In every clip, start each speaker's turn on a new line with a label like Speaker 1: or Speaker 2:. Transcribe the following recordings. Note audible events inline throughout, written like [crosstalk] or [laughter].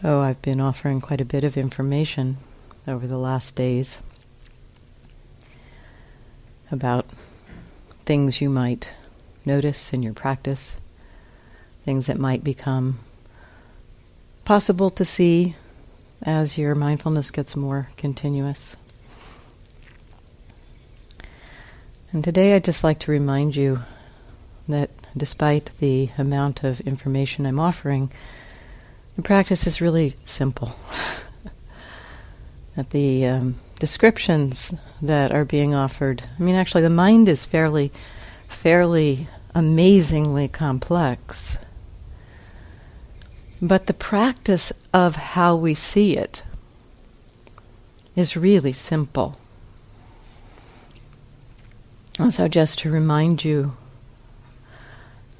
Speaker 1: So I've been offering quite a bit of information over the last days about things you might notice in your practice, things that might become possible to see as your mindfulness gets more continuous. And today I'd just like to remind you that despite the amount of information I'm offering, the practice is really simple. that the um, descriptions that are being offered, I mean, actually, the mind is fairly, fairly amazingly complex. But the practice of how we see it is really simple. So, just to remind you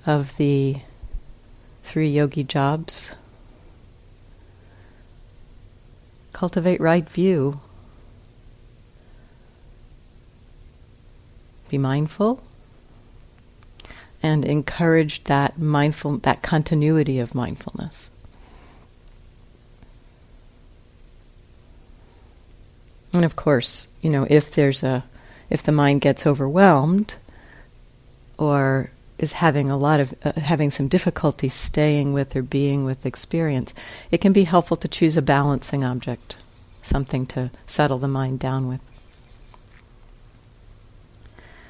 Speaker 1: of the three yogi jobs Cultivate right view. Be mindful and encourage that mindful that continuity of mindfulness. And of course, you know, if there's a if the mind gets overwhelmed or is having a lot of uh, having some difficulty staying with or being with experience, it can be helpful to choose a balancing object, something to settle the mind down with.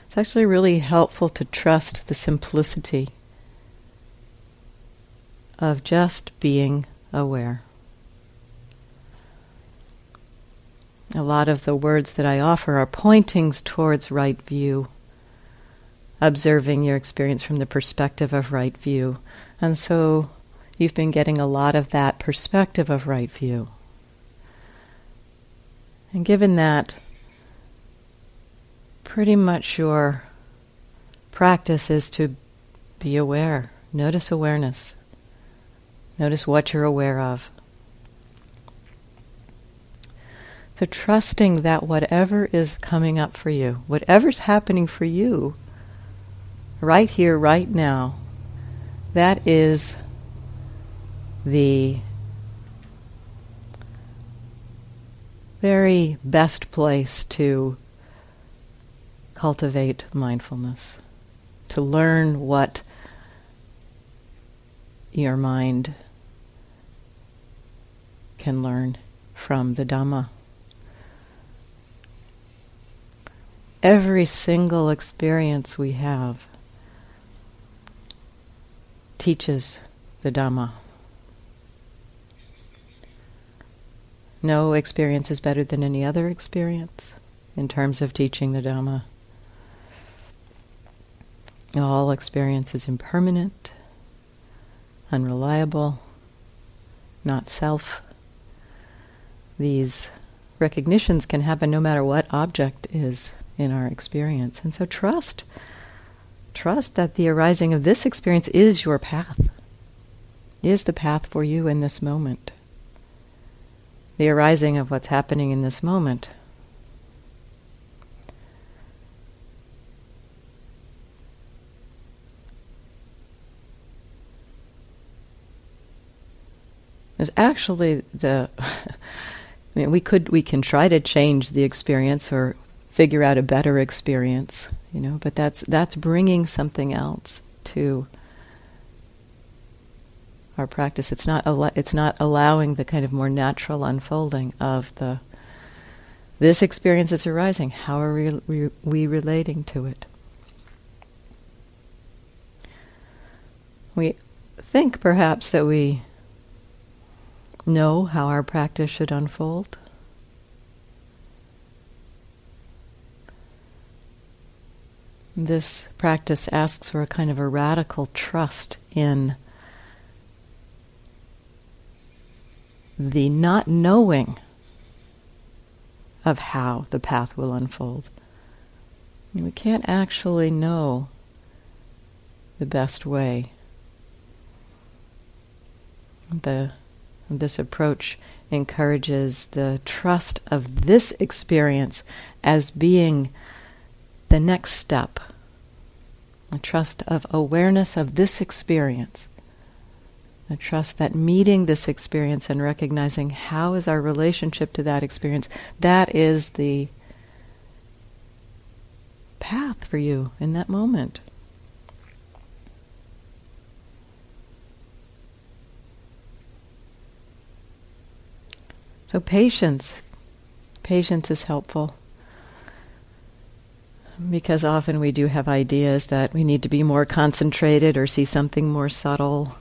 Speaker 1: It's actually really helpful to trust the simplicity of just being aware. A lot of the words that I offer are pointings towards right view observing your experience from the perspective of right view. And so you've been getting a lot of that perspective of right view. And given that, pretty much your practice is to be aware. Notice awareness. Notice what you're aware of. So, trusting that whatever is coming up for you, whatever's happening for you, right here, right now, that is the very best place to cultivate mindfulness, to learn what your mind can learn from the Dhamma. Every single experience we have teaches the Dhamma. No experience is better than any other experience in terms of teaching the Dhamma. All experience is impermanent, unreliable, not self. These recognitions can happen no matter what object is in our experience. And so trust Trust that the arising of this experience is your path, is the path for you in this moment. The arising of what's happening in this moment. Is actually the [laughs] I mean we could we can try to change the experience or figure out a better experience, you know, but that's that's bringing something else to our practice. It's not al- it's not allowing the kind of more natural unfolding of the this experience is arising. How are we, we, we relating to it? We think perhaps that we know how our practice should unfold. This practice asks for a kind of a radical trust in the not knowing of how the path will unfold. We can't actually know the best way. The, this approach encourages the trust of this experience as being the next step, a trust of awareness of this experience a trust that meeting this experience and recognizing how is our relationship to that experience, that is the path for you in that moment. So, patience. Patience is helpful because often we do have ideas that we need to be more concentrated or see something more subtle.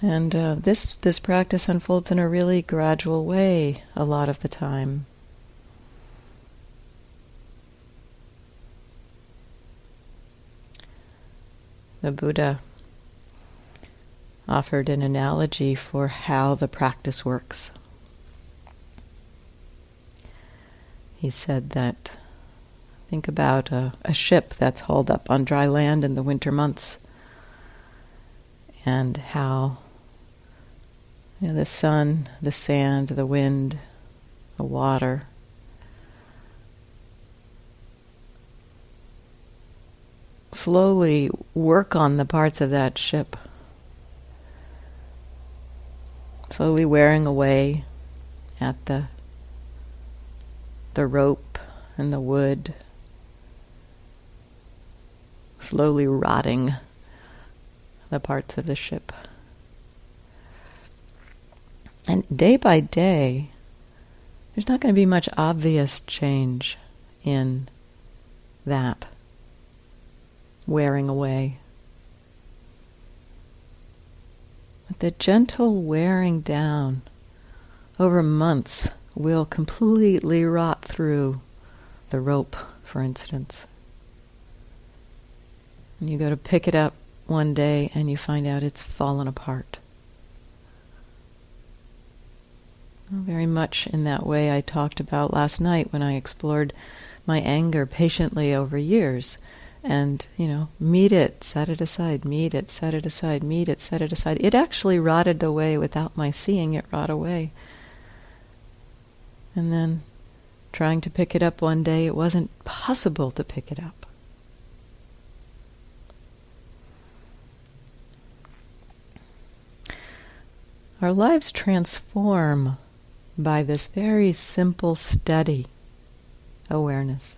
Speaker 1: And uh, this this practice unfolds in a really gradual way a lot of the time. The Buddha offered an analogy for how the practice works. He said that think about a, a ship that's hauled up on dry land in the winter months. And how you know, the sun, the sand, the wind, the water. Slowly work on the parts of that ship, slowly wearing away at the the rope and the wood, slowly rotting the parts of the ship. And day by day, there's not going to be much obvious change in that wearing away. But the gentle wearing down over months will completely rot through the rope, for instance. And you go to pick it up one day and you find out it's fallen apart. Very much in that way I talked about last night when I explored my anger patiently over years. And you know meet it set it aside meet it set it aside meet it set it aside. It actually rotted away without my seeing it rot away. And then trying to pick it up one day it wasn't possible to pick it up our lives transform by this very simple steady awareness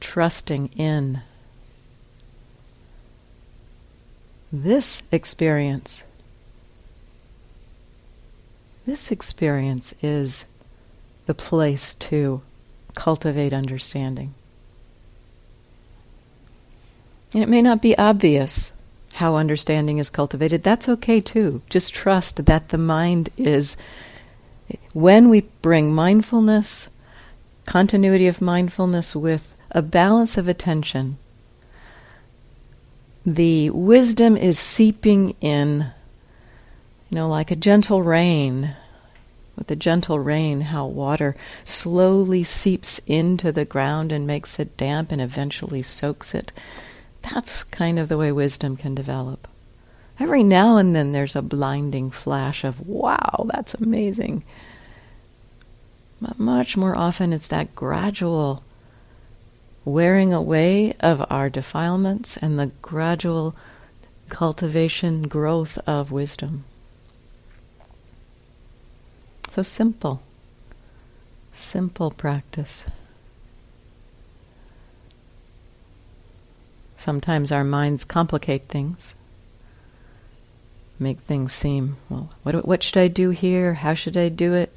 Speaker 1: trusting in this experience. This experience is the place to cultivate understanding. And it may not be obvious how understanding is cultivated. That's okay too. Just trust that the mind is, when we bring mindfulness, continuity of mindfulness with a balance of attention. The wisdom is seeping in, you know, like a gentle rain. With a gentle rain, how water slowly seeps into the ground and makes it damp and eventually soaks it. That's kind of the way wisdom can develop. Every now and then there's a blinding flash of, wow, that's amazing. But much more often it's that gradual wearing away of our defilements and the gradual cultivation, growth of wisdom. So simple, simple practice. Sometimes our minds complicate things, make things seem, well, what, what should I do here? How should I do it?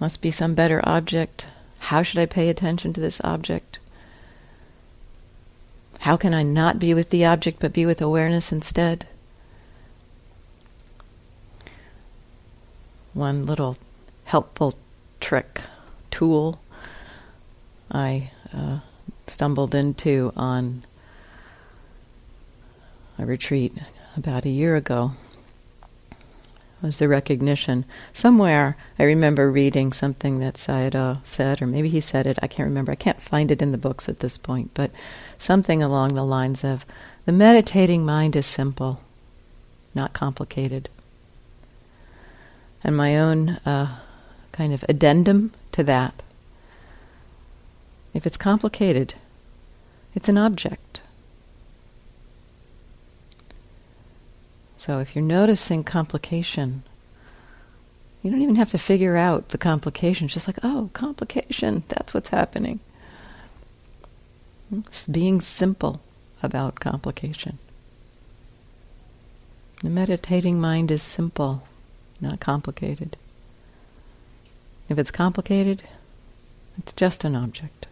Speaker 1: Must be some better object. How should I pay attention to this object? How can I not be with the object but be with awareness instead? One little helpful trick, tool I uh, stumbled into on a retreat about a year ago was the recognition. Somewhere I remember reading something that Sayadaw said, or maybe he said it, I can't remember. I can't find it in the books at this point, but something along the lines of the meditating mind is simple, not complicated. And my own uh, kind of addendum to that if it's complicated, it's an object. So if you're noticing complication, you don't even have to figure out the complication. It's just like, oh, complication, [laughs] that's what's happening. Hmm? It's being simple about complication. The meditating mind is simple, not complicated. If it's complicated, it's just an object.